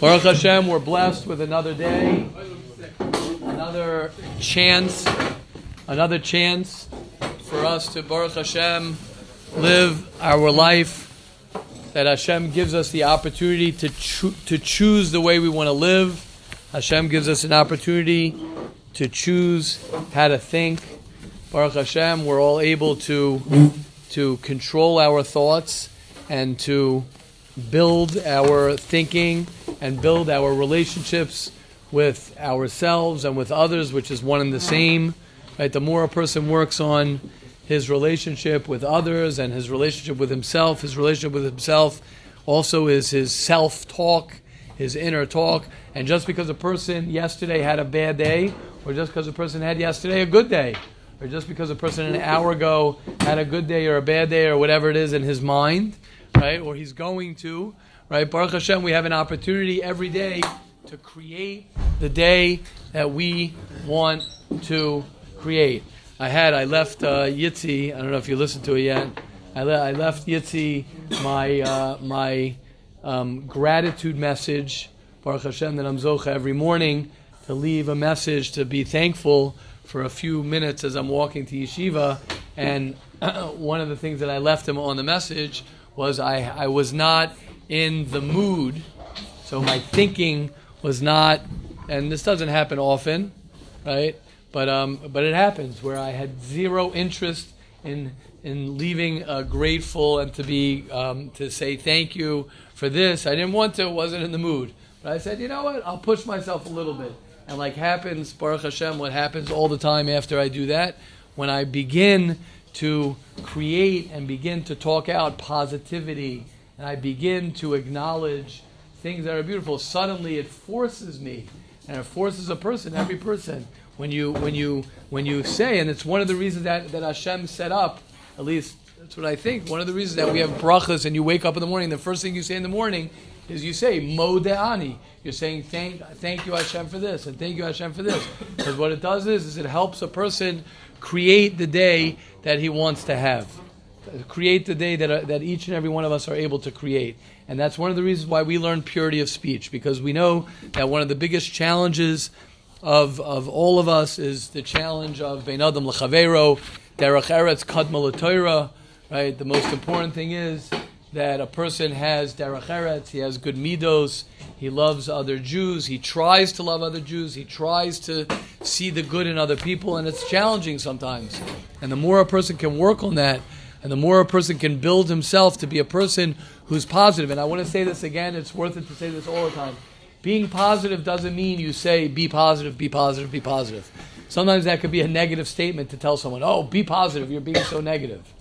Baruch Hashem, we're blessed with another day, another chance, another chance for us to Baruch Hashem live our life. That Hashem gives us the opportunity to cho- to choose the way we want to live. Hashem gives us an opportunity to choose how to think. Baruch Hashem, we're all able to to control our thoughts and to build our thinking and build our relationships with ourselves and with others, which is one and the same. Right? The more a person works on his relationship with others and his relationship with himself, his relationship with himself also is his self talk, his inner talk. And just because a person yesterday had a bad day, or just because a person had yesterday a good day, or just because a person an hour ago had a good day or a bad day or whatever it is in his mind, right, or he's going to, right? Baruch Hashem, we have an opportunity every day to create the day that we want to create. I had, I left uh, Yitzi, I don't know if you listened to it yet. I, le- I left Yitzi my, uh, my um, gratitude message, Baruch Hashem, that I'm Zocha every morning to leave a message to be thankful for a few minutes as I'm walking to yeshiva. And one of the things that I left him on the message was I, I was not in the mood, so my thinking was not, and this doesn't happen often, right? But um, but it happens where I had zero interest in in leaving uh, grateful and to be um, to say thank you for this. I didn't want to, wasn't in the mood. But I said, you know what? I'll push myself a little bit. And like happens, Baruch Hashem, what happens all the time after I do that, when I begin to create and begin to talk out positivity, and I begin to acknowledge things that are beautiful, suddenly it forces me, and it forces a person, every person, when you when you when you say, and it's one of the reasons that, that Hashem set up, at least that's what I think. One of the reasons that we have brachas and you wake up in the morning, the first thing you say in the morning is you say Modeh Ani. You're saying thank thank you Hashem for this and thank you Hashem for this. Because what it does is, is it helps a person create the day that he wants to have. Create the day that, uh, that each and every one of us are able to create. And that's one of the reasons why we learn purity of speech, because we know that one of the biggest challenges of, of all of us is the challenge of Bein Adam L'Chavero, Derech Eretz Kadma right? The most important thing is that a person has Derech he has good midos, he loves other Jews, he tries to love other Jews, he tries to see the good in other people, and it's challenging sometimes. And the more a person can work on that, and the more a person can build himself to be a person who's positive, and I want to say this again, it's worth it to say this all the time. Being positive doesn't mean you say, be positive, be positive, be positive. Sometimes that could be a negative statement to tell someone, oh, be positive, you're being so negative.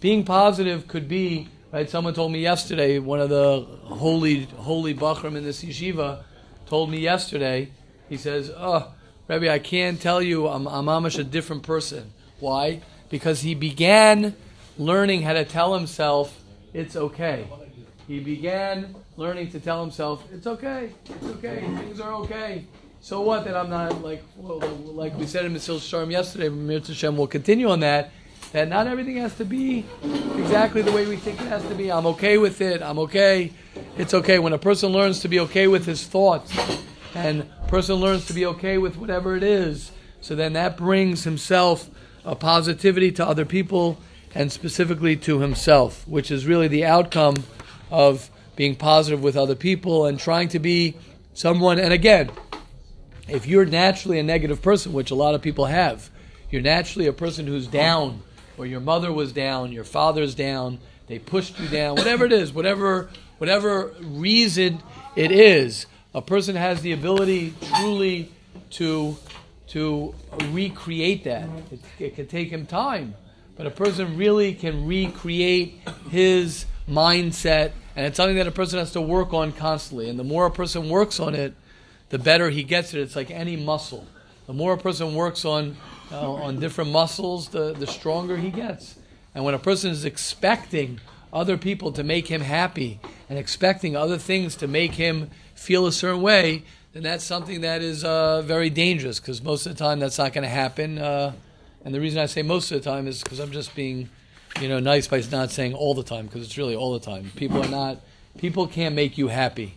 Being positive could be, right? Someone told me yesterday, one of the holy, holy Bachram in this yeshiva told me yesterday, he says, oh, Rabbi, I can't tell you I'm, I'm amish a different person. Why? Because he began learning how to tell himself it's okay. He began learning to tell himself it's okay, it's okay, things are okay. So what that I'm not like well, like we said in Mesilas Yesharim yesterday, Mesilas Yesharim will continue on that. That not everything has to be exactly the way we think it has to be. I'm okay with it. I'm okay. It's okay. When a person learns to be okay with his thoughts, and a person learns to be okay with whatever it is, so then that brings himself a positivity to other people and specifically to himself, which is really the outcome of being positive with other people and trying to be someone. And again, if you're naturally a negative person, which a lot of people have, you're naturally a person who's down, or your mother was down, your father's down, they pushed you down, whatever it is, whatever whatever reason it is, a person has the ability truly to to recreate that. It, it can take him time, but a person really can recreate his mindset, and it's something that a person has to work on constantly. And the more a person works on it, the better he gets it. It's like any muscle. The more a person works on uh, on different muscles, the, the stronger he gets. And when a person is expecting other people to make him happy and expecting other things to make him feel a certain way, then that's something that is uh, very dangerous because most of the time that's not going to happen. Uh, and the reason I say most of the time is because I'm just being, you know, nice by not saying all the time because it's really all the time. People are not people can't make you happy.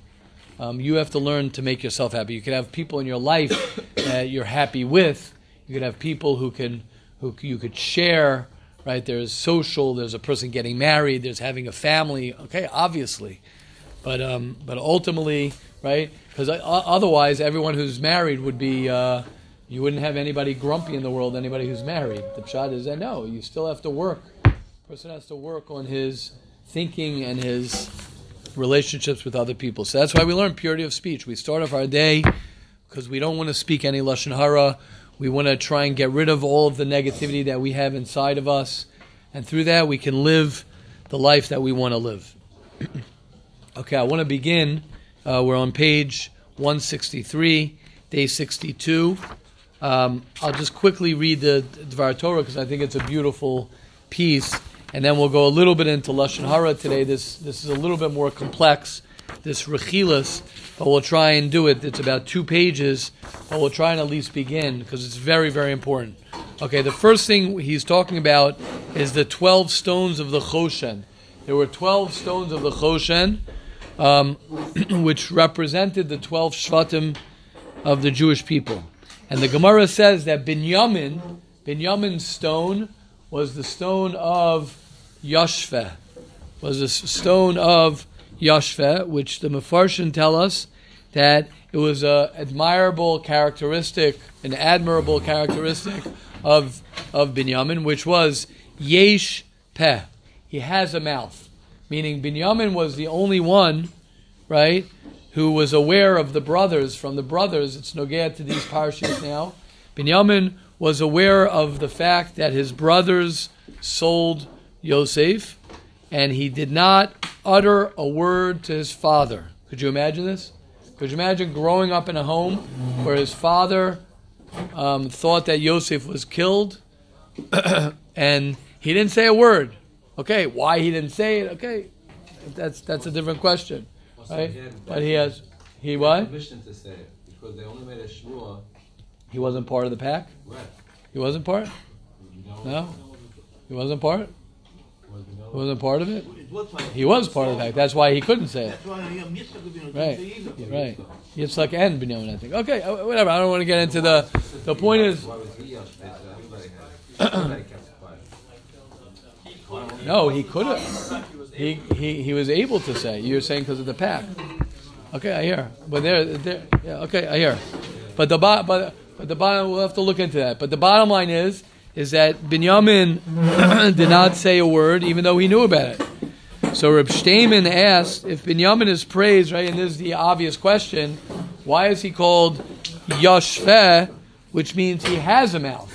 Um, you have to learn to make yourself happy. You can have people in your life that you're happy with. You could have people who can who you could share. Right? There's social. There's a person getting married. There's having a family. Okay, obviously, but um, but ultimately, right? Because otherwise, everyone who's married would be. Uh, you wouldn't have anybody grumpy in the world. Anybody who's married. The shot is that no, you still have to work. person has to work on his thinking and his relationships with other people. So that's why we learn purity of speech. We start off our day because we don't want to speak any lashon hara. We want to try and get rid of all of the negativity that we have inside of us, and through that we can live the life that we want to live. okay, I want to begin. Uh, we're on page 163, day 62. Um, I'll just quickly read the Dvar Torah because I think it's a beautiful piece and then we'll go a little bit into lashon hara today. This this is a little bit more complex, this rechilas, but we'll try and do it. It's about two pages, but we'll try and at least begin because it's very very important. Okay, the first thing he's talking about is the twelve stones of the Choshen. There were twelve stones of the Choshen, um, which represented the twelve shvatim of the Jewish people. And the Gemara says that Binyamin, Binyamin's stone was the stone of Yashveh, was the stone of Yashveh, which the Mefarshim tell us that it was an admirable characteristic, an admirable characteristic of, of Binyamin, which was Yesh Peh. He has a mouth. Meaning Binyamin was the only one, right, who was aware of the brothers. From the brothers, it's Nogea to these parshas now. Binyamin was aware of the fact that his brothers sold Yosef, and he did not utter a word to his father. Could you imagine this? Could you imagine growing up in a home where his father um, thought that Yosef was killed, and he didn't say a word? Okay, why he didn't say it? Okay, that's that's a different question, right? But he has he what? Permission to say it because they only made a shmua he wasn't part of the pack? Right. He wasn't part? No? He wasn't part? He wasn't part of it? He was part of the pack. That's why he couldn't say it. Right. Right. Yitzchak and Binyamin, I think. Okay, uh, whatever. I don't want to get into the. The point is. no, he could have. He, he, he was able to say. You're saying because of the pack. Okay, I hear. But there, there. Yeah, okay, I hear. But the but but the bottom, we'll have to look into that. But the bottom line is, is that Binyamin did not say a word, even though he knew about it. So Reb Shteinman asked if Binyamin is praised, right? And this is the obvious question: Why is he called Yashfeh, which means he has a mouth,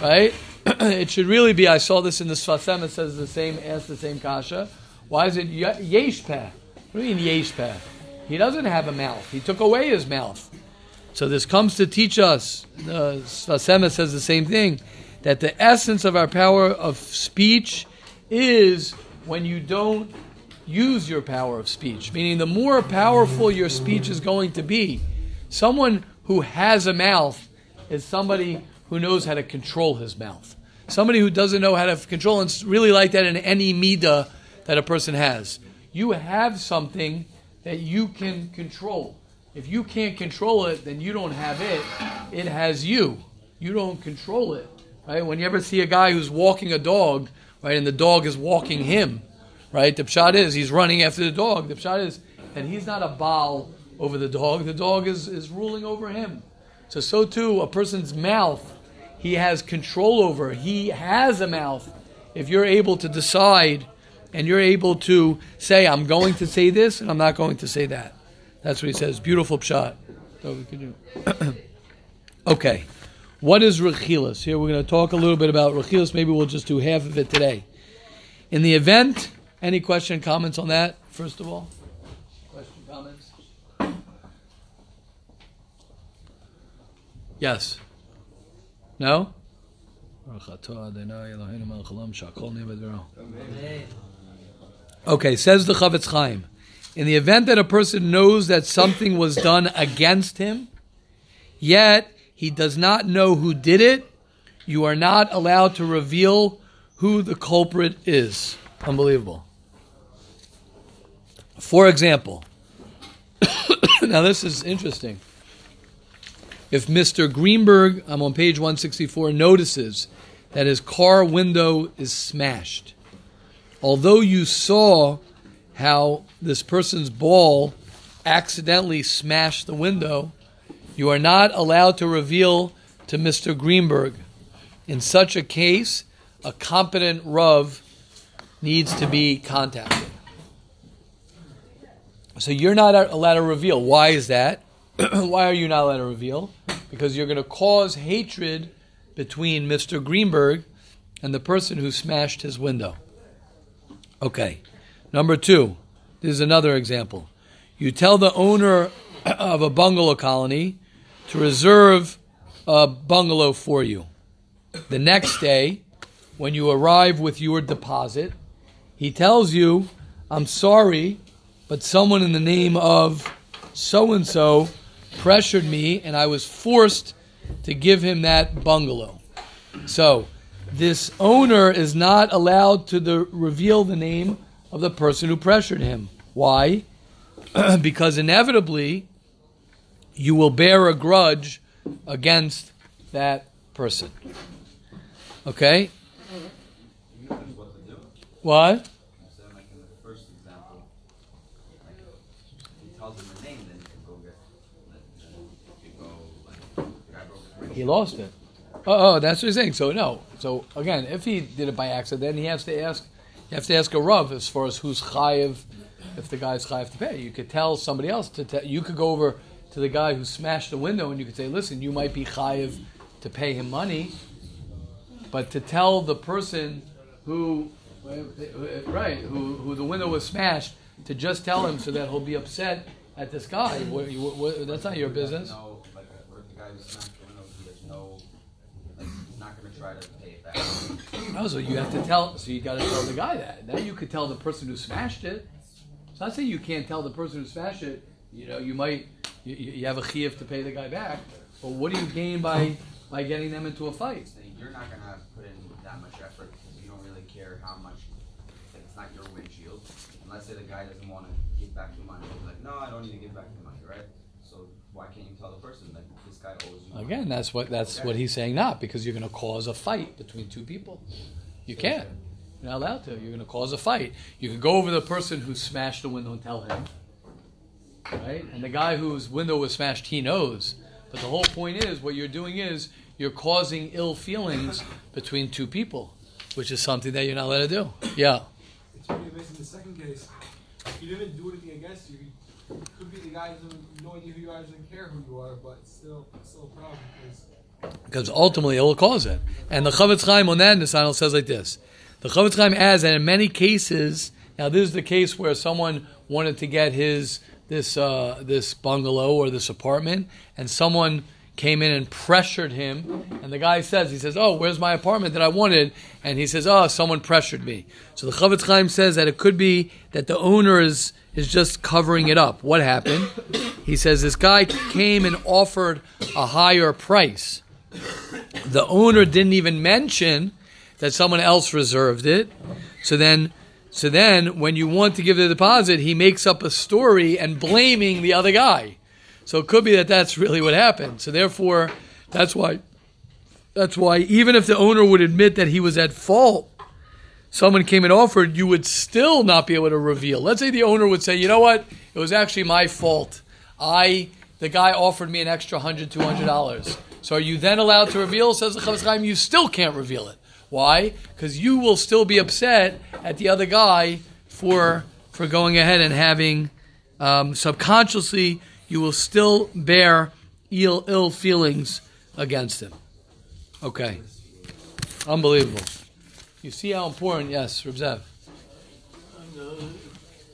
right? it should really be. I saw this in the Sfas Emes. It says the same. Ask the same kasha. Why is it Yeshpeh? What do you mean Yeshpeh? He doesn't have a mouth. He took away his mouth. So this comes to teach us, uh, Sfas Emes says the same thing, that the essence of our power of speech is when you don't use your power of speech. Meaning, the more powerful your speech is going to be, someone who has a mouth is somebody who knows how to control his mouth. Somebody who doesn't know how to control, and it's really like that in any midah that a person has. You have something that you can control. If you can't control it, then you don't have it. It has you. You don't control it. Right? When you ever see a guy who's walking a dog, right, and the dog is walking him, right? The pshat is he's running after the dog. The pshat is that he's not a baal over the dog. The dog is, is ruling over him. So so too a person's mouth, he has control over. He has a mouth. If you're able to decide and you're able to say, I'm going to say this and I'm not going to say that. That's what he says. Beautiful pshat. okay. What is Rechilas? Here we're going to talk a little bit about Rechilas. Maybe we'll just do half of it today. In the event, any question, comments on that, first of all? Question, comments? Yes. No? Okay, says the Chofetz Chaim in the event that a person knows that something was done against him, yet he does not know who did it, you are not allowed to reveal who the culprit is. Unbelievable. For example, now this is interesting. If Mr. Greenberg, I'm on page 164, notices that his car window is smashed, although you saw how this person's ball accidentally smashed the window, you are not allowed to reveal to Mr. Greenberg. In such a case, a competent Rav needs to be contacted. So you're not allowed to reveal. Why is that? Why are you not allowed to reveal? Because you're going to cause hatred between Mr. Greenberg and the person who smashed his window. Okay. Number two, this is another example. You tell the owner of a bungalow colony to reserve a bungalow for you. The next day, when you arrive with your deposit, he tells you, I'm sorry, but someone in the name of so and so pressured me and I was forced to give him that bungalow. So, this owner is not allowed to the, reveal the name of the person who pressured him. Why? because inevitably you will bear a grudge against that person. Okay? What? He lost it. Oh, oh, that's what he's saying. So no. So again, if he did it by accident, then he has to ask. You have to ask a rav as far as who's chayiv, if the guy's chayiv to pay. You could tell somebody else to. Te- you could go over to the guy who smashed the window and you could say, "Listen, you might be chayiv to pay him money, but to tell the person who, right, who, who the window was smashed, to just tell him so that he'll be upset at this guy. What, what, that's not your business." No, like, the guy who smashed the window, he has no, like, not going to try to pay it back. Oh, so you have to tell. So you got to tell the guy that. Now you could tell the person who smashed it. It's not saying you can't tell the person who smashed it. You know, you might you, you have a chiyuv to pay the guy back. But what do you gain by by getting them into a fight? You're not going to put in that much effort because you don't really care how much, it's not your windshield. And let's say the guy doesn't want to give back the money. He's like, no, I don't need to give back the money, right? So why can't you tell the person that this guy owes you money? Again, that's what that's what he's saying. Not because you're going to cause a fight between two people. You can't. You're not allowed to. You're going to cause a fight. You can go over the person who smashed the window and tell him, right? And the guy whose window was smashed, he knows. But the whole point is, what you're doing is you're causing ill feelings between two people, which is something that you're not allowed to do. Yeah. It's pretty amazing. The second case, you didn't do anything against you. It could be the guy doesn't no idea who you are, doesn't care who you are, but it's still it's still a problem because because ultimately it will cause it. And the Chofetz Chaim on that Nisanel says like this: the Chofetz Chaim adds that in many cases, now this is the case where someone wanted to get his this uh, this bungalow or this apartment, and someone came in and pressured him, and the guy says, he says, "Oh, where's my apartment that I wanted?" And he says, "Oh, someone pressured me." So the Chofetz Chaim says that it could be that the owner is is just covering it up. What happened? He says this guy came and offered a higher price. The owner didn't even mention that someone else reserved it. So then, so then, when you want to give the deposit, he makes up a story and blaming the other guy. So it could be that that's really what happened. So therefore, that's why, that's why even if the owner would admit that he was at fault, someone came and offered, you would still not be able to reveal. Let's say the owner would say, you know what, it was actually my fault. I, the guy offered me an extra $100, $200. So are you then allowed to reveal? Says the Chofetz Chaim, you still can't reveal it. Why? Because you will still be upset at the other guy for for going ahead and having um, subconsciously you will still bear ill ill feelings against him. Okay, unbelievable. You see how important? Yes, Reb Zev. On the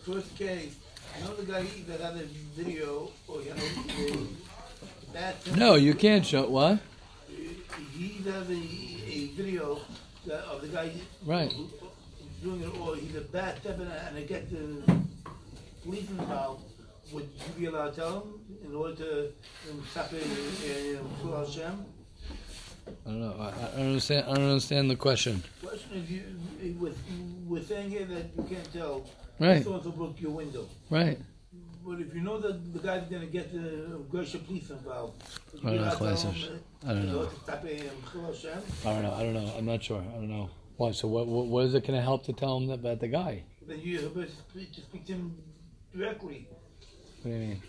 first case, the guy that had a video, or know, the bad No, you can't show what. He has a, a video of the guy Right. who- doing it, or he's a bad temper, and I get the police involved. Would you be allowed to tell him in order to um, stop it and pull out Hashem? I don't know. I, I don't understand. I don't understand the question. Question is, you, with, we're saying here that you can't tell Right. So and broke your window. Right. But if you know that the guy's gonna get the Gershon police involved, I don't know, gotta tell Chazos. him, I don't know. to stop it and Chil Hashem. I don't know. I don't know. I'm not sure. I don't know. Why? So what? What, what is it going to help to tell him about the guy? Then you have to speak, to him directly. What do you mean?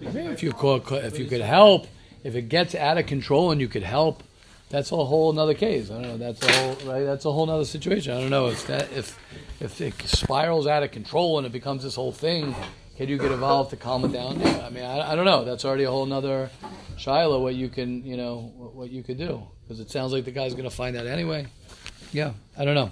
I mean, if you call, if you could help, if it gets out of control and you could help, that's a whole another case. I don't know. That's a whole right. That's a whole other situation. I don't know if that if if it spirals out of control and it becomes this whole thing. Can you get involved to calm it down? Yeah, I mean, I, I don't know. That's already a whole nother shaila. What you can, you know, what, what you could do because it sounds like the guy's going to find out anyway. Yeah, I don't know.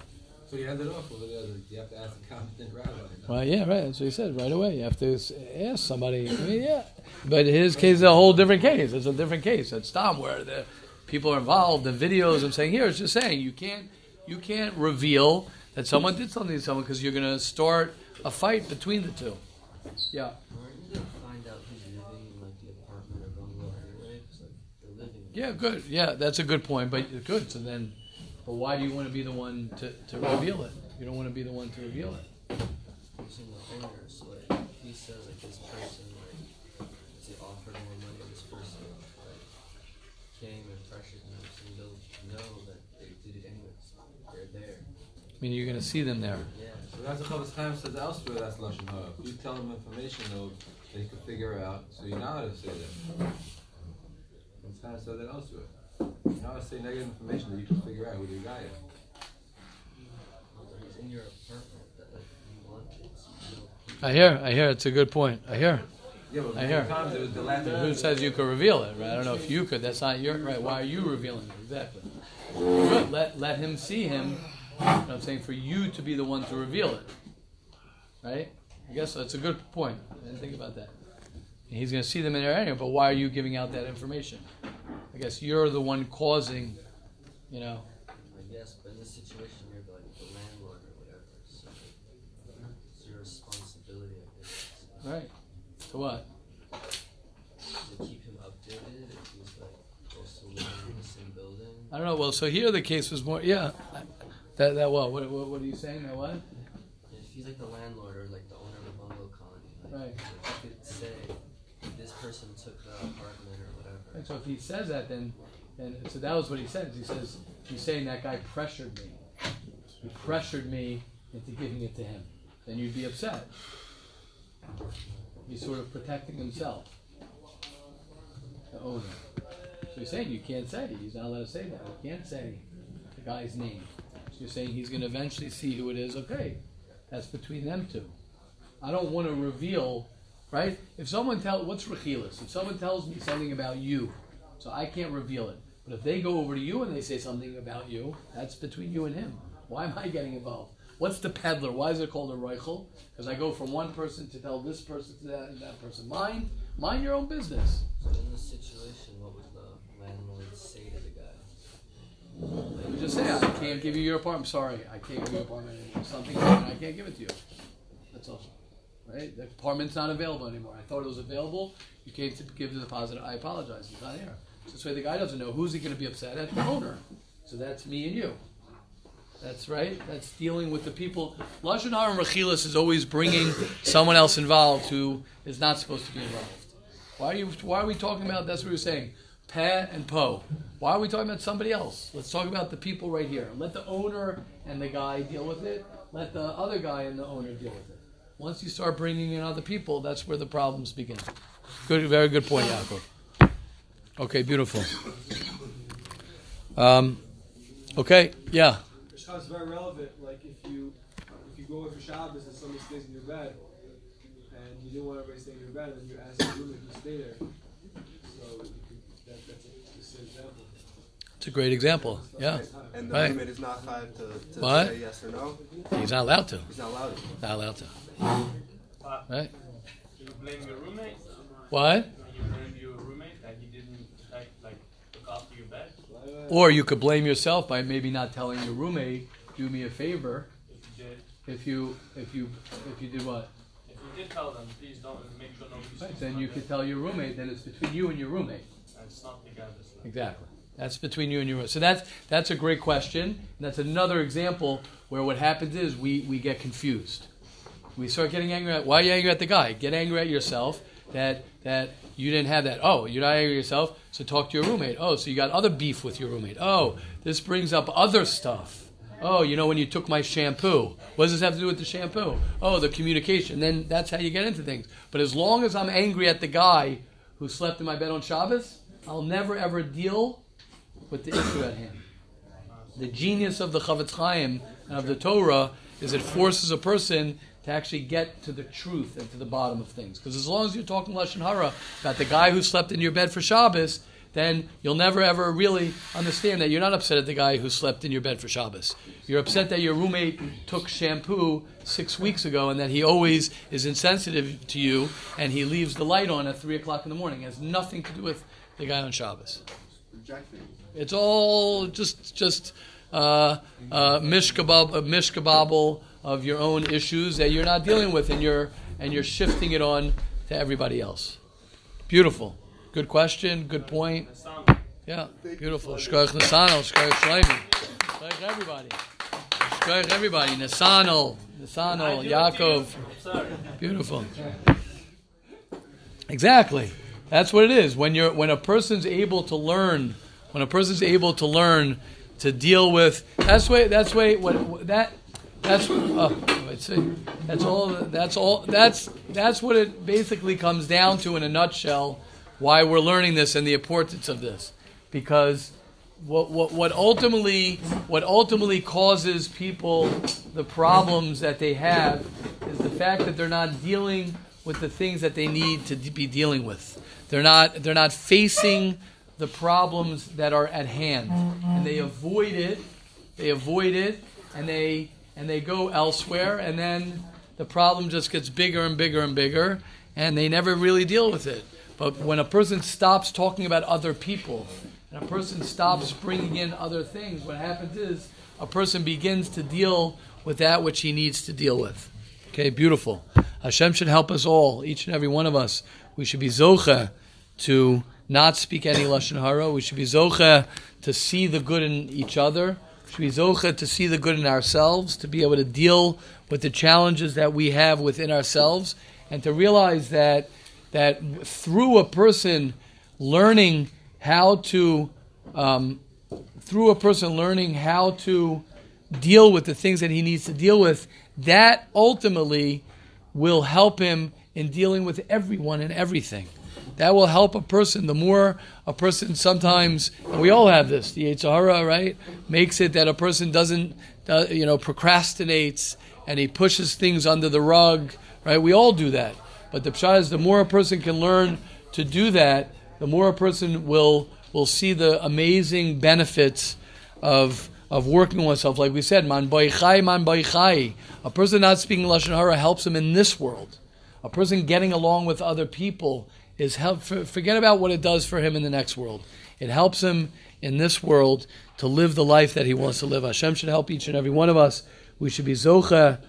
So you end it off over there. You have to ask a competent rabbi. Well, yeah, right. That's what he said right away. You have to ask somebody. I mean, yeah, but his case is a whole different case. It's a different case. It's Tom where the people are involved. The videos I'm saying here is just saying you can't you can't reveal that someone did something to someone because you're going to start a fight between the two. Yeah. Aren't you gonna find out who's living in like the apartment or bungalow anyway? 'Cause like they're living. Yeah, good. Yeah, that's a good point. But good. So then, but why do you want to be the one to, to reveal it? You don't want to be the one to reveal it. Using the so like if he says like this person like let's say offered more money, this person like came and pressured him, so they'll know that they did it anyways. They're there. I mean, you're going to see them there. Yeah. That's what Chofetz Chaim says elsewhere. That's lashon hara. If you tell them information though, they can figure out. So you know how to say that. It's kind of said that elsewhere. You know how to say negative information that you can figure out who the guy is. In your apartment that like you want it, so you know I hear. I hear. It's a good point. I hear. Yeah, but I hear. times it was the Latin. Who says you could reveal it? Right? I don't know if you could. That's not your right. Why are you revealing it? Exactly. Let let him see him. You know what I'm saying for you to be the one to reveal it. Right? I guess that's a good point. I didn't think about that. He's going to see them in there anyway, but why are you giving out that information? I guess you're the one causing. You know. I guess, but in this situation you're like the landlord or whatever, so it's your responsibility I guess. Right. To what? to keep him updated if he's like also living in the same building. I don't know. Well, so here the case was more. Yeah. That that what? What what, what are you saying? That what? If he's like the landlord or like the owner of a bungalow colony, like Right. if you could say this person took the apartment or whatever. And so if he says that, then, then so that was what he says. He says he's saying that guy pressured me. He pressured me into giving it to him. Then you'd be upset. He's sort of protecting himself. The owner. So he's saying you can't say. He's not allowed to say that. You can't say the guy's name. You're saying he's going to eventually see who it is. Okay, that's between them two. I don't want to reveal right? If someone tell what's rechilas, if someone tells me something about you, so I can't reveal it. But if they go over to you and they say something about you, that's between you and him. Why am I getting involved? What's the peddler? Why is it called a reichel? Because I go from one person to tell this person to that and that person. Mind, mind your own business. So in this situation, what would the landlord say to say, I can't give you your apartment. Sorry, I can't give you your apartment. Something happened. I can't give it to you. That's all. Right? The apartment's not available anymore. I thought it was available. You came to give the deposit. I apologize. It's not here. So this way the guy doesn't know who's he going to be upset at. The owner. So that's me and you. That's right. That's dealing with the people. Lashon hara and rechilas is always bringing someone else involved who is not supposed to be involved. Why are you? Why are we talking about? That's what we were saying. Pa and Po. Why are we talking about somebody else? Let's talk about the people right here. Let the owner and the guy deal with it. Let the other guy and the owner deal with it. Once you start bringing in other people, that's where the problems begin. Good, very good point, Yaakov. Okay, beautiful. Um, okay, yeah. It's very relevant. Like if you if you go in for Shabbos and somebody stays in your bed, and you didn't want everybody staying in your bed, and then you ask the roommate to stay there. So you could, that, that's a, just an example. It's a great example. Yeah, And the Right. roommate is not five to, to What? say yes or no. he's not allowed to. He's not allowed to. Not allowed to. Right? You blame your roommate? What? You blame your roommate that he didn't like, like look after your bed? Or you could blame yourself by maybe not telling your roommate, "Do me a favor." If you did, If you, if you, if you did what? if you did tell them, please don't make sure nobody Right, sleeps then you could tell your roommate. Then it's between you and your roommate. And it's not the guy that's like, Exactly. That's between you and your. So that's that's a great question. That's another example where what happens is we we get confused. We start getting angry at why are you angry at the guy? Get angry at yourself that that you didn't have that. Oh, you're not angry at yourself, so talk to your roommate. Oh, so you got other beef with your roommate. Oh, this brings up other stuff. Oh, you know when you took my shampoo. What does this have to do with the shampoo? Oh, the communication. Then that's how you get into things. But as long as I'm angry at the guy who slept in my bed on Shabbos, I'll never ever deal with the issue at hand. The genius of the Chofetz Chaim and of the Torah is it forces a person to actually get to the truth and to the bottom of things. Because as long as you're talking lashon hara about the guy who slept in your bed for Shabbos, then you'll never ever really understand that you're not upset at the guy who slept in your bed for Shabbos. You're upset that your roommate took shampoo six weeks ago and that he always is insensitive to you and he leaves the light on at three o'clock in the morning. It has nothing to do with the guy on Shabbos. It's all just just uh, uh, mishkababble of your own issues that you're not dealing with, and you're and you're shifting it on to everybody else. Beautiful, good question, good point. Yeah, beautiful. Shkoich Nasano, Shkoich Shleimi, Shkoich everybody, Shkoich everybody. Nasano, Nasano, Yaakov. Beautiful. Exactly. That's what it is. When you're when a person's able to learn, when a person's able to learn to deal with that's way that's way what that that's uh, a, that's all that's all that's that's what it basically comes down to in a nutshell why we're learning this and the importance of this because what, what, what ultimately what ultimately causes people the problems that they have is the fact that they're not dealing with the things that they need to be dealing with. They're not they're not facing the problems that are at hand, and they avoid it. They avoid it, and they and they go elsewhere, and then the problem just gets bigger and bigger and bigger, and they never really deal with it. But when a person stops talking about other people, and a person stops bringing in other things, what happens is a person begins to deal with that which he needs to deal with. Okay, beautiful. Hashem should help us all, each and every one of us. We should be zocha to not speak any lashon hara. We should be zocha to see the good in each other. We should be zocha to see the good in ourselves, to be able to deal with the challenges that we have within ourselves, and to realize that that through a person learning how to, um, through a person learning how to deal with the things that he needs to deal with, that ultimately will help him in dealing with everyone and everything. That will help a person. The more a person sometimes, we all have this, the yetzer hara, right, makes it that a person doesn't, uh, you know, procrastinates and he pushes things under the rug, right? We all do that. But the pshat is the more a person can learn to do that, the more a person will will see the amazing benefits of of working on oneself. Like we said, man chai, man chai. A person not speaking lashon hara helps him in this world. A person getting along with other people is help. Forget about what it does for him in the next world. It helps him in this world to live the life that he wants to live. Hashem should help each and every one of us. We should be zocha,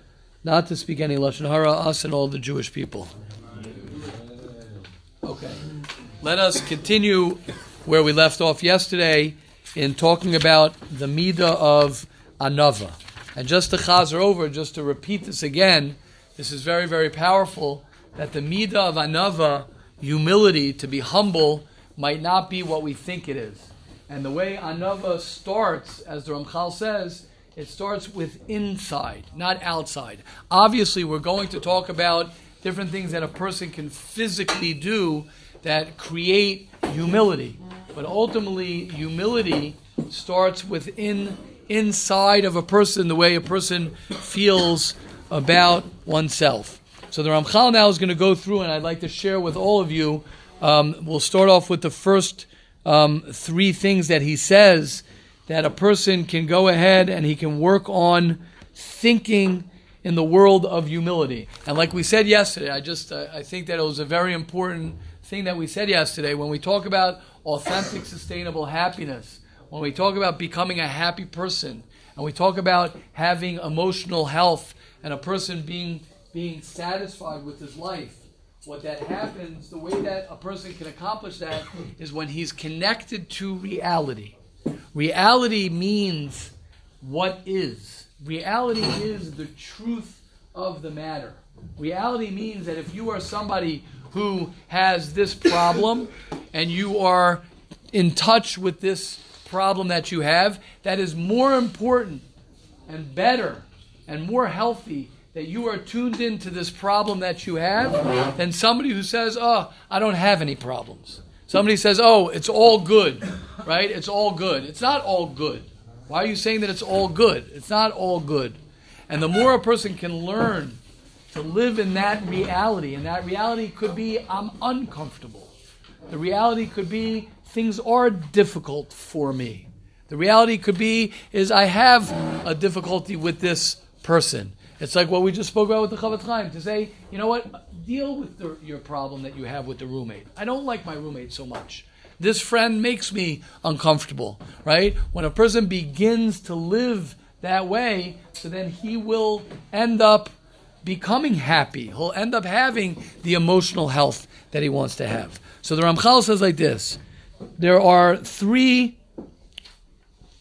not to speak any lashon hara, us and all the Jewish people. Okay, let us continue where we left off yesterday in talking about the midah of anava. And just to chazer over, just to repeat this again, this is very, very powerful. That the midah of anava humility, to be humble, might not be what we think it is. And the way anava starts, as the Ramchal says, it starts with inside, not outside. Obviously, we're going to talk about different things that a person can physically do that create humility. But ultimately, humility starts within inside of a person, the way a person feels about oneself. So the Ramchal now is going to go through, and I'd like to share with all of you. Um, we'll start off with the first um, three things that he says that a person can go ahead and he can work on thinking in the world of humility. And like we said yesterday, I just uh, I think that it was a very important thing that we said yesterday when we talk about authentic, sustainable happiness. When we talk about becoming a happy person, and we talk about having emotional health and a person being being satisfied with his life. What that happens, the way that a person can accomplish that is when he's connected to reality. Reality means what is. Reality is the truth of the matter. Reality means that if you are somebody who has this problem and you are in touch with this problem that you have, that is more important and better and more healthy that you are tuned into this problem that you have than somebody who says, Oh, I don't have any problems. Somebody says, Oh, it's all good, right? It's all good. It's not all good. Why are you saying that it's all good? It's not all good. And the more a person can learn to live in that reality, and that reality could be, I'm uncomfortable. The reality could be, things are difficult for me. The reality could be, is I have a difficulty with this person. It's like what we just spoke about with the Chofetz Chaim to say, you know what, deal with the, your problem that you have with the roommate. I don't like my roommate so much. This friend makes me uncomfortable, right? When a person begins to live that way, so then he will end up becoming happy. He'll end up having the emotional health that he wants to have. So the Ramchal says like this there are three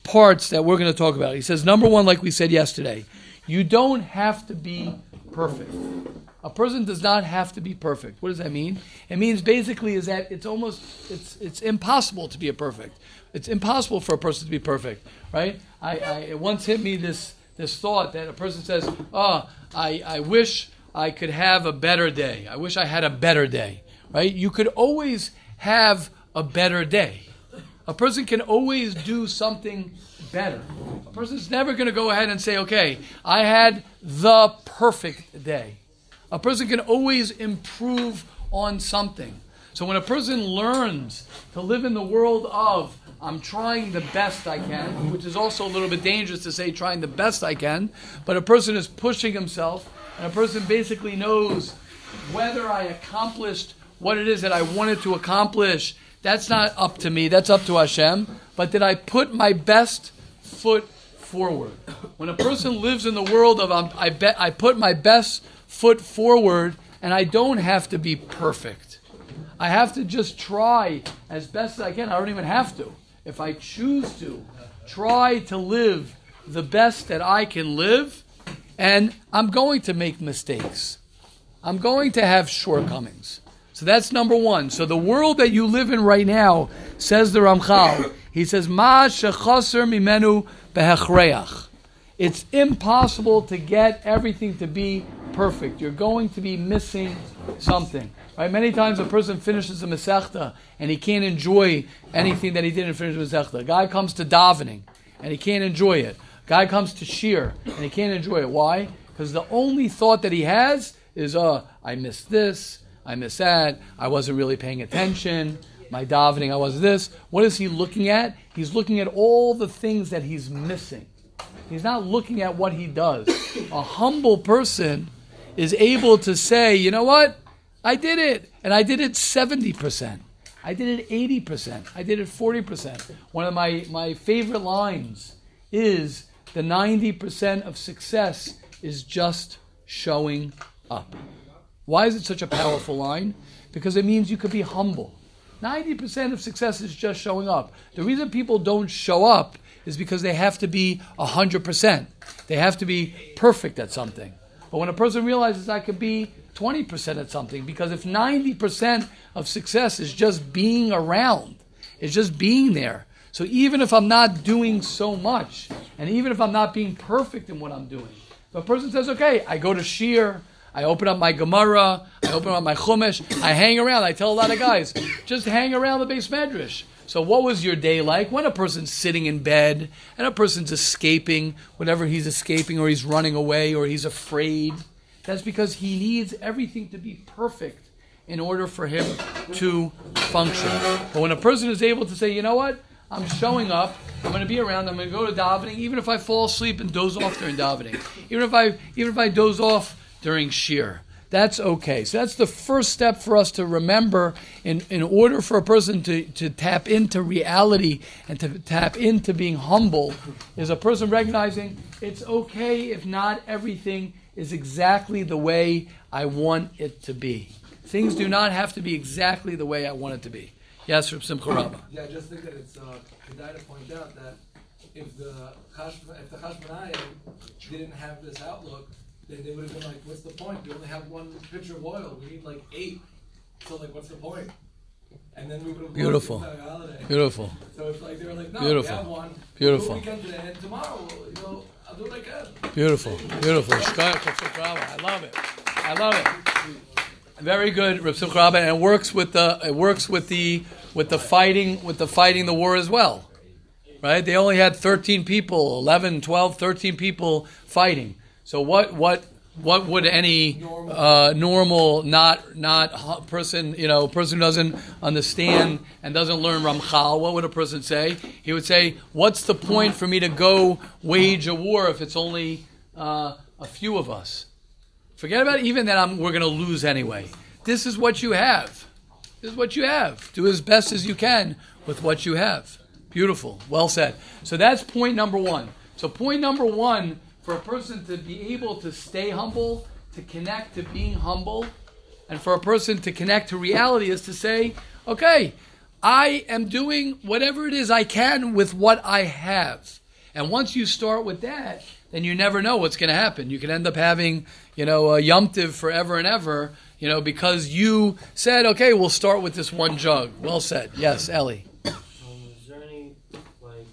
parts that we're going to talk about. He says, number one, like we said yesterday, you don't have to be perfect. A person does not have to be perfect. What does that mean? It means basically is that it's almost it's it's impossible to be a perfect. It's impossible for a person to be perfect, right? I, I it once hit me this this thought that a person says, "Oh, I, I wish I could have a better day. I wish I had a better day." Right? You could always have a better day. A person can always do something better. A person's never going to go ahead and say, okay, I had the perfect day. A person can always improve on something. So when a person learns to live in the world of, I'm trying the best I can, which is also a little bit dangerous to say trying the best I can, but a person is pushing himself, and a person basically knows whether I accomplished what it is that I wanted to accomplish that's not up to me, that's up to Hashem. But did I put my best foot forward? When a person lives in the world of um, I bet I put my best foot forward and I don't have to be perfect. I have to just try as best as I can. I don't even have to. If I choose to, try to live the best that I can live, and I'm going to make mistakes. I'm going to have shortcomings. So that's number one. So the world that you live in right now, says the Ramchal, he says, Ma shechaser mimenu behechreach. It's impossible to get everything to be perfect. You're going to be missing something. Right? Many times a person finishes a Masechta and he can't enjoy anything that he didn't finish the Masechta. A guy comes to davening and he can't enjoy it. A guy comes to shiur and he can't enjoy it. Why? Because the only thought that he has is, uh, I missed this, I missed that. I wasn't really paying attention. My davening, I was this. What is he looking at? He's looking at all the things that he's missing. He's not looking at what he does. A humble person is able to say, you know what? I did it. And I did it 70%. I did it 80%. I did it 40%. One of my, my favorite lines is the 90% of success is just showing up. Why is it such a powerful line? Because it means you could be humble. 90% of success is just showing up. The reason people don't show up is because they have to be 100%. They have to be perfect at something. But when a person realizes I could be 20% at something, because if 90% of success is just being around, it's just being there. So even if I'm not doing so much, and even if I'm not being perfect in what I'm doing, a person says, okay, I go to shiur, I open up my Gemara, I open up my Chumash, I hang around. I tell a lot of guys, just hang around the beis medrash. So, what was your day like when a person's sitting in bed and a person's escaping, whatever he's escaping, or he's running away, or he's afraid? That's because he needs everything to be perfect in order for him to function. But when a person is able to say, you know what, I'm showing up, I'm going to be around, I'm going to go to davening, even if I fall asleep and doze off during davening, even if I even if I doze off during Shiur. That's okay. So that's the first step for us to remember in, in order for a person to, to tap into reality and to tap into being humble is a person recognizing it's okay if not everything is exactly the way I want it to be. Things do not have to be exactly the way I want it to be. Yes, Reb Simcha Rabba. Yeah, I just think that it's uh, to point out that if the if the Chashmonai didn't have this outlook, they, they would have been like, what's the point? We only have one pitcher of oil. We need like eight. So like, what's the point? And then we would have Beautiful. blown the entire holiday. Beautiful. So it's like they were like, no, Beautiful. we have one. Beautiful. We'll weekend today, and tomorrow, you know, I'll do what I can. Beautiful, beautiful. Shkoyach, Rav Simcha Rabba. I love it. I love it. Very good, Rav Simcha Rabba, and it works with the it works with the with the fighting with the fighting the war as well. Right? They only had 13 people, 11, 12, 13 people fighting. So what what what would any uh, normal, not not person, you know, person who doesn't understand and doesn't learn Ramchal, what would a person say? He would say, "What's the point for me to go wage a war if it's only uh, a few of us? Forget about even that I'm, we're going to lose anyway. This is what you have. This is what you have. Do as best as you can with what you have. Beautiful. Well said. So that's point number one. So point number one for a person to be able to stay humble, to connect to being humble, and for a person to connect to reality is to say, okay, I am doing whatever it is I can with what I have. And once you start with that, then you never know what's going to happen. You can end up having, you know, a yumtiv forever and ever, you know, because you said, okay, we'll start with this one jug. Well said. Yes, Ellie. Um, is there any like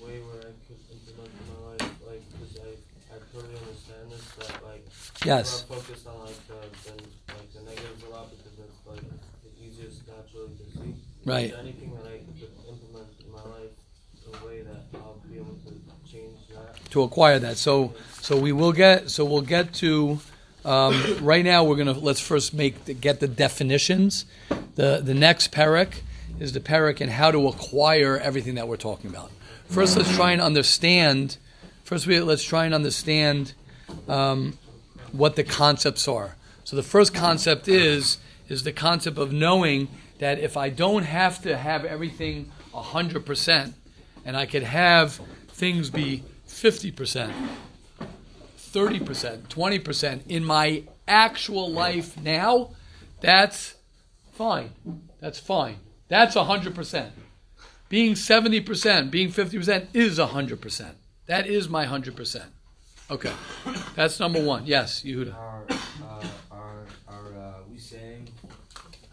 way where I could implement in my life, like, because I, I totally understand this that like Yes. we're focused on like the, the like the negatives a lot because it's like the easiest naturally to see. Right. Is there anything that I could implement in my life in a way that I'll be able to change that? to acquire that. So so we will get so we'll get to um, right now we're gonna let's first make the, get the definitions. The the next parak is the parak and how to acquire everything that we're talking about. First, let's try and understand. First, we, let's try and understand um, what the concepts are. So the first concept is is the concept of knowing that if I don't have to have everything hundred percent, and I could have things be fifty percent, thirty percent, twenty percent in my actual life now, that's fine. That's fine. That's hundred percent. Being seventy percent, being fifty percent is hundred percent. That is my hundred percent. Okay, that's number one. Yes, Yehuda. Are, uh, are, are uh, we saying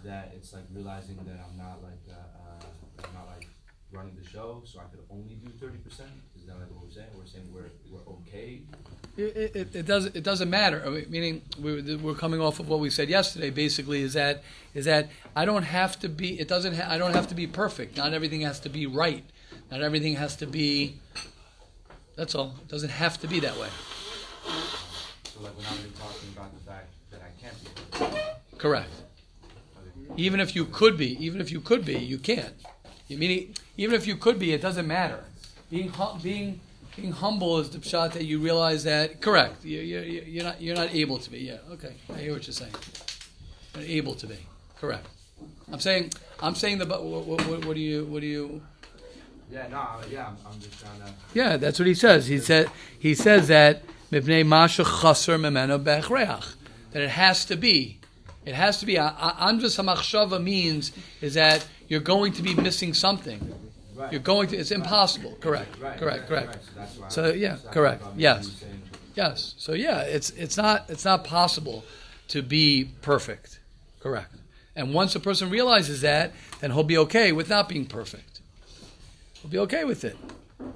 that it's like realizing that I'm not like, uh, uh, I'm not like running the show, so I could only do thirty percent? Is that like what we're saying? We're saying we're, we're okay? It, it, it doesn't it doesn't matter. I mean, meaning we're, we're coming off of what we said yesterday. Basically, is that is that I don't have to be. It doesn't. Ha- I don't have to be perfect. Not everything has to be right. Not everything has to be. That's all. It doesn't have to be that way. So like we're not really talking about the fact that I can't be. Correct. Even if you could be, even if you could be, you can't. You meaning even if you could be, it doesn't matter. Being hum, being being humble is the shot that you realize that correct. You, you, you- you're not you're not able to be. Yeah. Okay. I hear what you're saying. You're not able to be. Correct. I'm saying I'm saying the but what, what, what do you what do you Yeah, no, yeah, I'm, I'm just trying to. yeah, that's what he says. He said he says that mipnei masha chaser memeno bechreach that it has to be. It has to be. Andras hamachshava means is that you're going to be missing something. Right. You're going to. It's impossible. Correct. Right, Correct. right, Correct. right, So. So, yeah, correct. Yes. Yes. So yeah, it's it's not it's not possible to be perfect. Correct. And once a person realizes that, then he'll be okay with not being perfect. He'll be okay with it.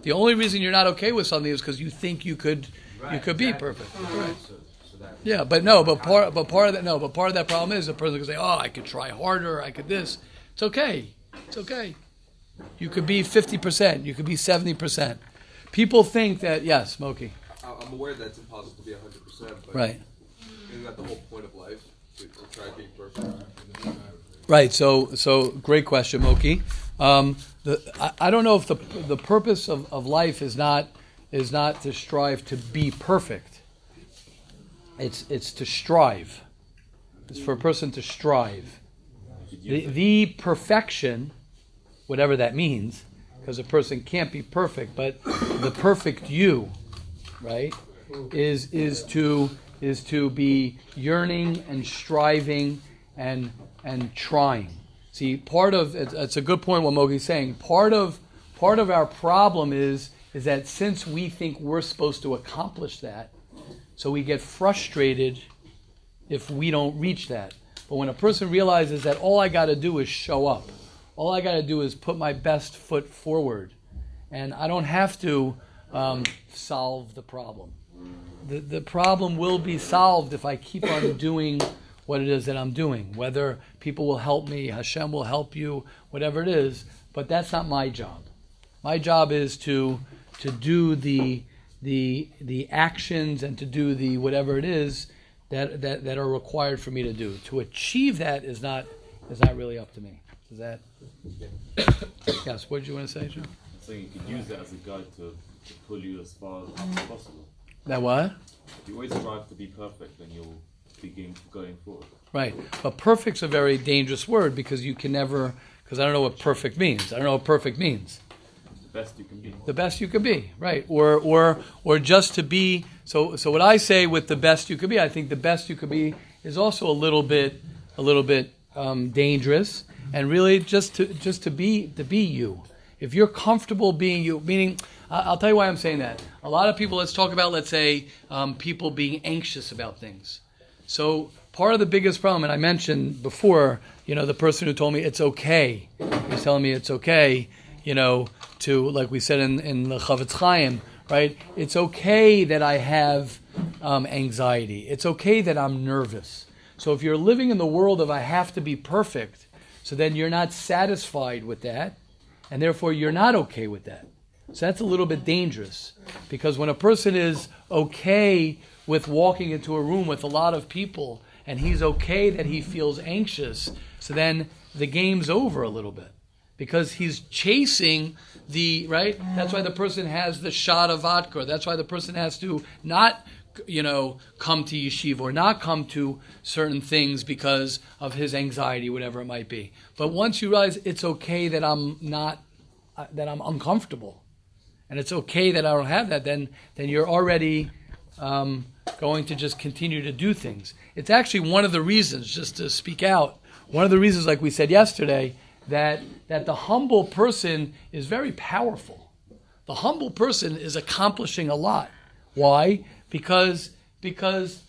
The only reason you're not okay with something is because you think you could you Right, could be perfect. Right, so, so that. Yeah, but no, but part but part of that no, but part of that problem is the person can say, "Oh, I could try harder. I could this." It's okay. It's okay. You could be fifty percent. You could be seventy percent. People think that yes, Smokey. I- I'm aware that it's impossible to be 100%, Right. isn't that the whole point of life? To, to try being perfect. Right. So, so great question, Moki. Um, the, I, I don't know if the the purpose of, of life is not is not to strive to be perfect. It's it's to strive. It's for a person to strive. The, the perfection, whatever that means, because a person can't be perfect, but the perfect you, right, is is to is to be yearning and striving and and trying. See, part of it's, a good point what Mogi's saying. Part of part of our problem is is that since we think we're supposed to accomplish that, So we get frustrated if we don't reach that. But when a person realizes that all I got to do is show up, all I got to do is put my best foot forward, and I don't have to um, solve the problem. The, the problem will be solved if I keep on doing what it is that I'm doing. Whether people will help me, Hashem will help you, whatever it is, but that's not my job. My job is to to do the the the actions and to do the whatever it is that, that, that are required for me to do. To achieve that is not is not really up to me. Is that yes? What did you want to say, Joe? So you could use that as a guide to, to pull you as far as possible. That what? If you always strive to be perfect, then you'll begin going forward. Right. But perfect's a very dangerous word because you can never because I don't know what perfect means. I don't know what perfect means. The best you can be. The best you can be, right? Or or or just to be so so what I say with the best you could be, I think the best you could be is also a little bit a little bit um, dangerous and really just to just to be to be you. If you're comfortable being you, meaning I'll tell you why I'm saying that. A lot of people, let's talk about, let's say, um, people being anxious about things. So part of the biggest problem, and I mentioned before, you know, the person who told me it's okay, he's telling me it's okay, you know, to like we said in, in the Chofetz Chaim, right? It's okay that I have um, anxiety. It's okay that I'm nervous. So if you're living in the world of I have to be perfect, so then you're not satisfied with that, and therefore you're not okay with that. So that's a little bit dangerous because when a person is okay with walking into a room with a lot of people and he's okay that he feels anxious, so then the game's over a little bit because he's chasing the right. That's why the person has the shot of vodka. That's why the person has to not you know come to yeshiva or not come to certain things because of his anxiety, whatever it might be. But once you realize it's okay that I'm not uh, that I'm uncomfortable and it's okay that I don't have that, then then you're already um, going to just continue to do things. It's actually one of the reasons, just to speak out, one of the reasons, like we said yesterday, that that the humble person is very powerful. The humble person is accomplishing a lot. Why? Because because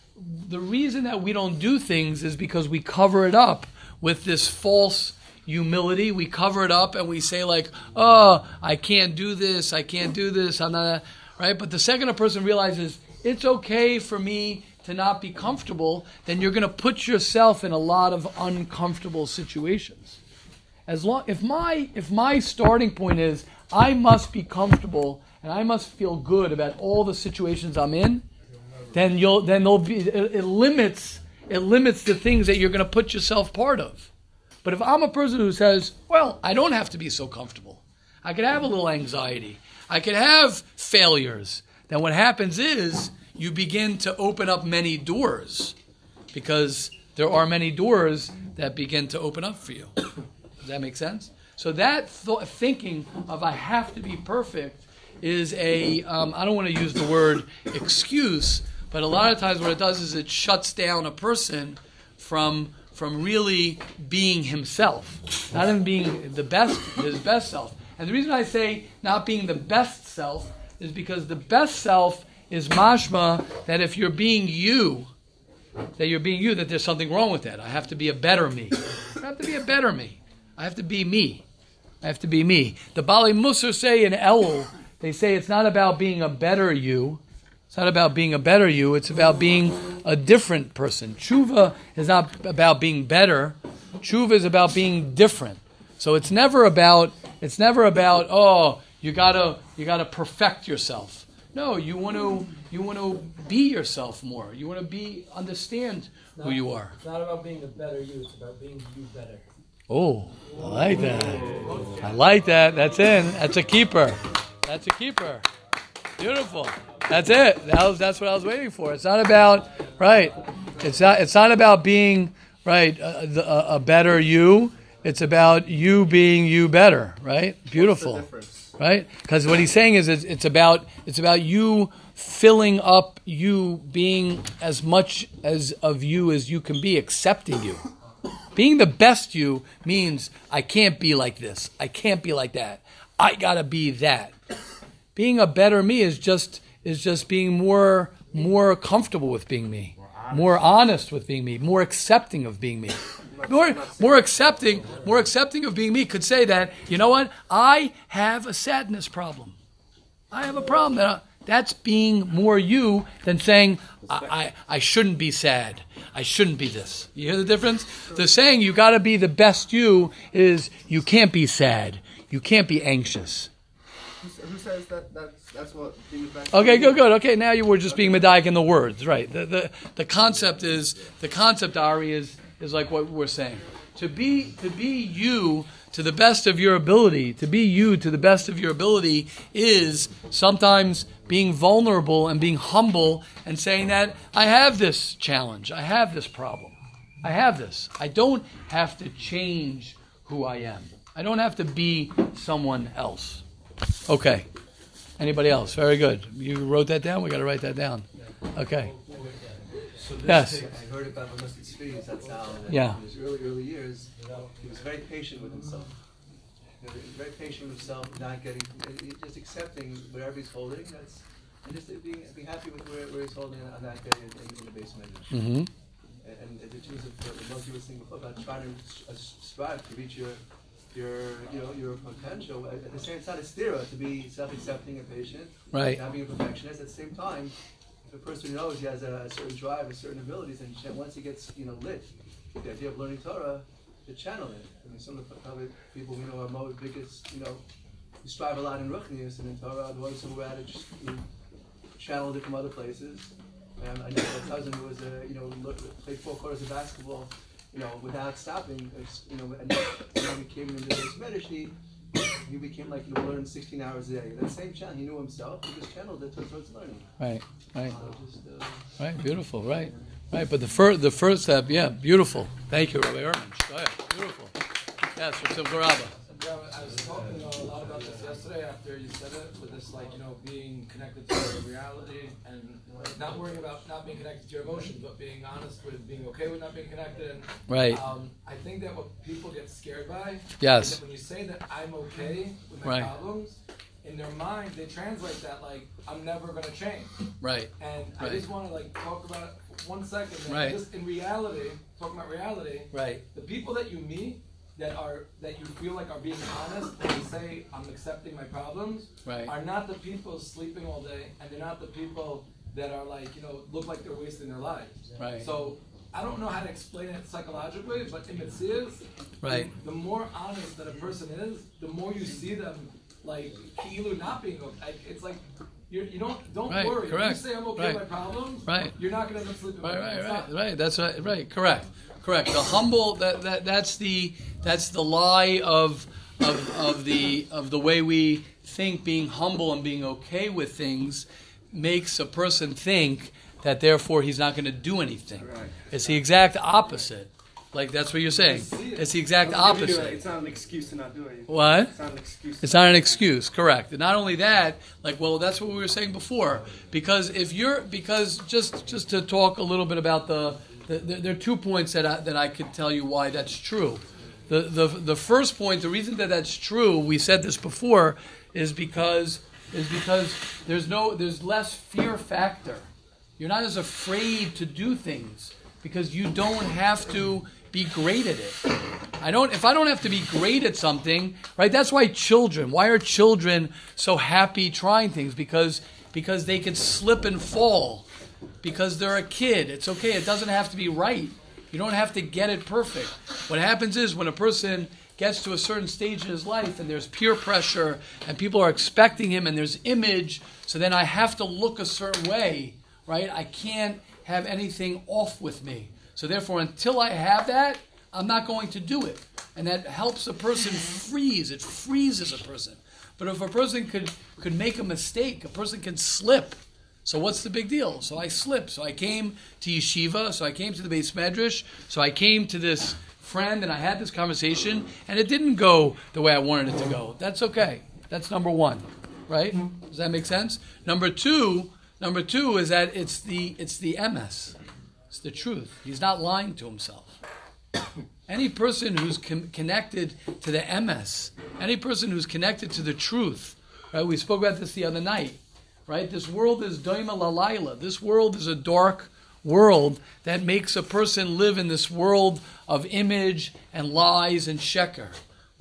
the reason that we don't do things is because we cover it up with this false humility. We cover it up and we say like, "Oh, I can't do this. I can't do this. I'm not." Right? But the second a person realizes it's okay for me to not be comfortable, then you're going to put yourself in a lot of uncomfortable situations. As long if my if my starting point is I must be comfortable and I must feel good about all the situations I'm in, then you'll then there'll be it, it limits it limits the things that you're going to put yourself part of. But if I'm a person who says, well, I don't have to be so comfortable. I could have a little anxiety. I could have failures. Then what happens is you begin to open up many doors because there are many doors that begin to open up for you. Does that make sense? So that th- thinking of I have to be perfect is a um, I don't want to use the word excuse, but a lot of times what it does is it shuts down a person from from really being himself, not even being the best his best self. And the reason I say not being the best self is because the best self is mashma that if you're being you, that you're being you, that there's something wrong with that. I have to be a better me. I have to be a better me. I have to be me. I have to be me. The Baalei Mussar say in Elul, they say it's not about being a better you. It's not about being a better you. It's about being a different person. Tshuva is not about being better. Tshuva is about being different. So it's never about it's never about oh you gotta you gotta perfect yourself. No, you want to you want to be yourself more. You want to be understand who you are. It's not about being a better you, it's about being you better. Oh, I like that. I like that. That's in. That's a keeper. That's a keeper. Beautiful. That's it. That was, that's what I was waiting for. It's not about right. It's not. It's not about being right a, a, a better you. It's about you being you better. Right. Beautiful. Right. Because what he's saying is it's, it's about it's about you filling up you being as much as of you as you can be, accepting you. Being the best you means I can't be like this. I can't be like that. I gotta be that. Being a better me is just is just being more more comfortable with being me, more honest with being me, more accepting of being me. More, more accepting, more accepting of being me could say that, you know what? I have a sadness problem. I have a problem. That I- That's being more you than saying, I, I, I shouldn't be sad. I shouldn't be this. You hear the difference? The saying you got to be the best you is you can't be sad. You can't be anxious. Who, says that that's, that's what the Okay, good, good. Okay, now you were just being medayek in the words, right? The, the the concept is the concept, Ari, is is like what we're saying. To be to be you to the best of your ability, to be you to the best of your ability is sometimes being vulnerable and being humble and saying that I have this challenge, I have this problem, I have this. I don't have to change who I am. I don't have to be someone else. Okay. Anybody else? Very good. You wrote that down? We got to write that down. Okay. So this Yes. thing, I heard about the. Tzvi, that's how that Yeah. in his early, early years, he was very patient with himself. You know, was very patient with himself, not getting, just accepting whatever he's holding, that's, and just being, being happy with where, where he's holding on that day in, in the basement. Mm-hmm. And, and the truth of most you were saying before about trying to uh, strive to reach your, your, you know, your potential. At, at the same time, it's stira to be self-accepting and patient. Right. Not being a perfectionist. At the same time, if a person knows he has a, certain drive, a certain abilities, and once he gets, you know, lit, the idea of learning Torah, to channel it. I mean, some of the probably people we know are most biggest, you know, who strive a lot in Ruchnius and in Torah, the ones who had it, just, you know, channeled it from other places. Um, I know a cousin who was a, you know, played four quarters of basketball, you know, without stopping, you know, and then when he came into this medish, he, became like, you know, learning 16 hours a day. That same channel, he knew himself, he just channeled it towards learning. Right. Right. So just, uh, Right. Beautiful. Right. Right. But the first the first step, yeah, beautiful. Thank you, Rabbi Ermanch. Go ahead. Beautiful. Yes, Rav Garaba. Yeah, I was talking a lot about this yesterday after you said it, with this like, you know, being connected to your reality and not worrying about not being connected to your emotions, but being honest with being okay with not being connected. And, Right. Um, I think that what people get scared by Yes. is that when you say that I'm okay with my Right. problems, in their mind they translate that like I'm never gonna change. Right. And I just want to like talk about it one second. Right. Just in reality, talking about reality. Right. The people that you meet that are that you feel like are being honest and say I'm accepting my problems Right. are not the people sleeping all day and they're not the people that are like you know look like they're wasting their lives. Right. So I don't know how to explain it psychologically, but in Metzias, Right. the more honest that a person is, the more you see them like Kilu not being okay. Like, it's like you're, you don't don't Right, worry. correct, If you say I'm okay right, with my problems, right. you're not gonna end up sleeping. Right, right, right, right. That's right, right. Correct, correct. The humble that, that that's the that's the lie of of of the of the way we think being humble and being okay with things makes a person think that therefore he's not going to do anything. It's the exact opposite. Like that's what you're saying. It's the exact opposite. It's not an excuse to not do it. What? It's not an excuse. It's not an excuse, correct. And not only that, like well, that's what we were saying before. Because if you're because just just to talk a little bit about the there are two points that I, that I could tell you why that's true. The, the the first point, the reason that that's true, we said this before, is because is because there's no there's less fear factor. You're not as afraid to do things because you don't have to be great at it. I don't if I don't have to be great at something, right? That's why children, why are children so happy trying things because because they can slip and fall. Because they're a kid. It's okay. It doesn't have to be right. You don't have to get it perfect. What happens is when a person gets to a certain stage in his life and there's peer pressure and people are expecting him and there's image, so then I have to look a certain way, right? I can't have anything off with me. So therefore, until I have that, I'm not going to do it. And that helps a person freeze. It freezes a person. But if a person could, could make a mistake, a person can slip. So what's the big deal? So I slipped. So I came to yeshiva. So I came to the beis medrash. So I came to this friend and I had this conversation and it didn't go the way I wanted it to go. That's okay. That's number one, right? Does that make sense? Number two, number two is that it's the it's the emes. It's the truth. He's not lying to himself. Any person who's con- connected to the emes, any person who's connected to the truth, right? We spoke about this the other night, right? This world is doima lalayla. This world is a dark world that makes a person live in this world of image and lies and sheker.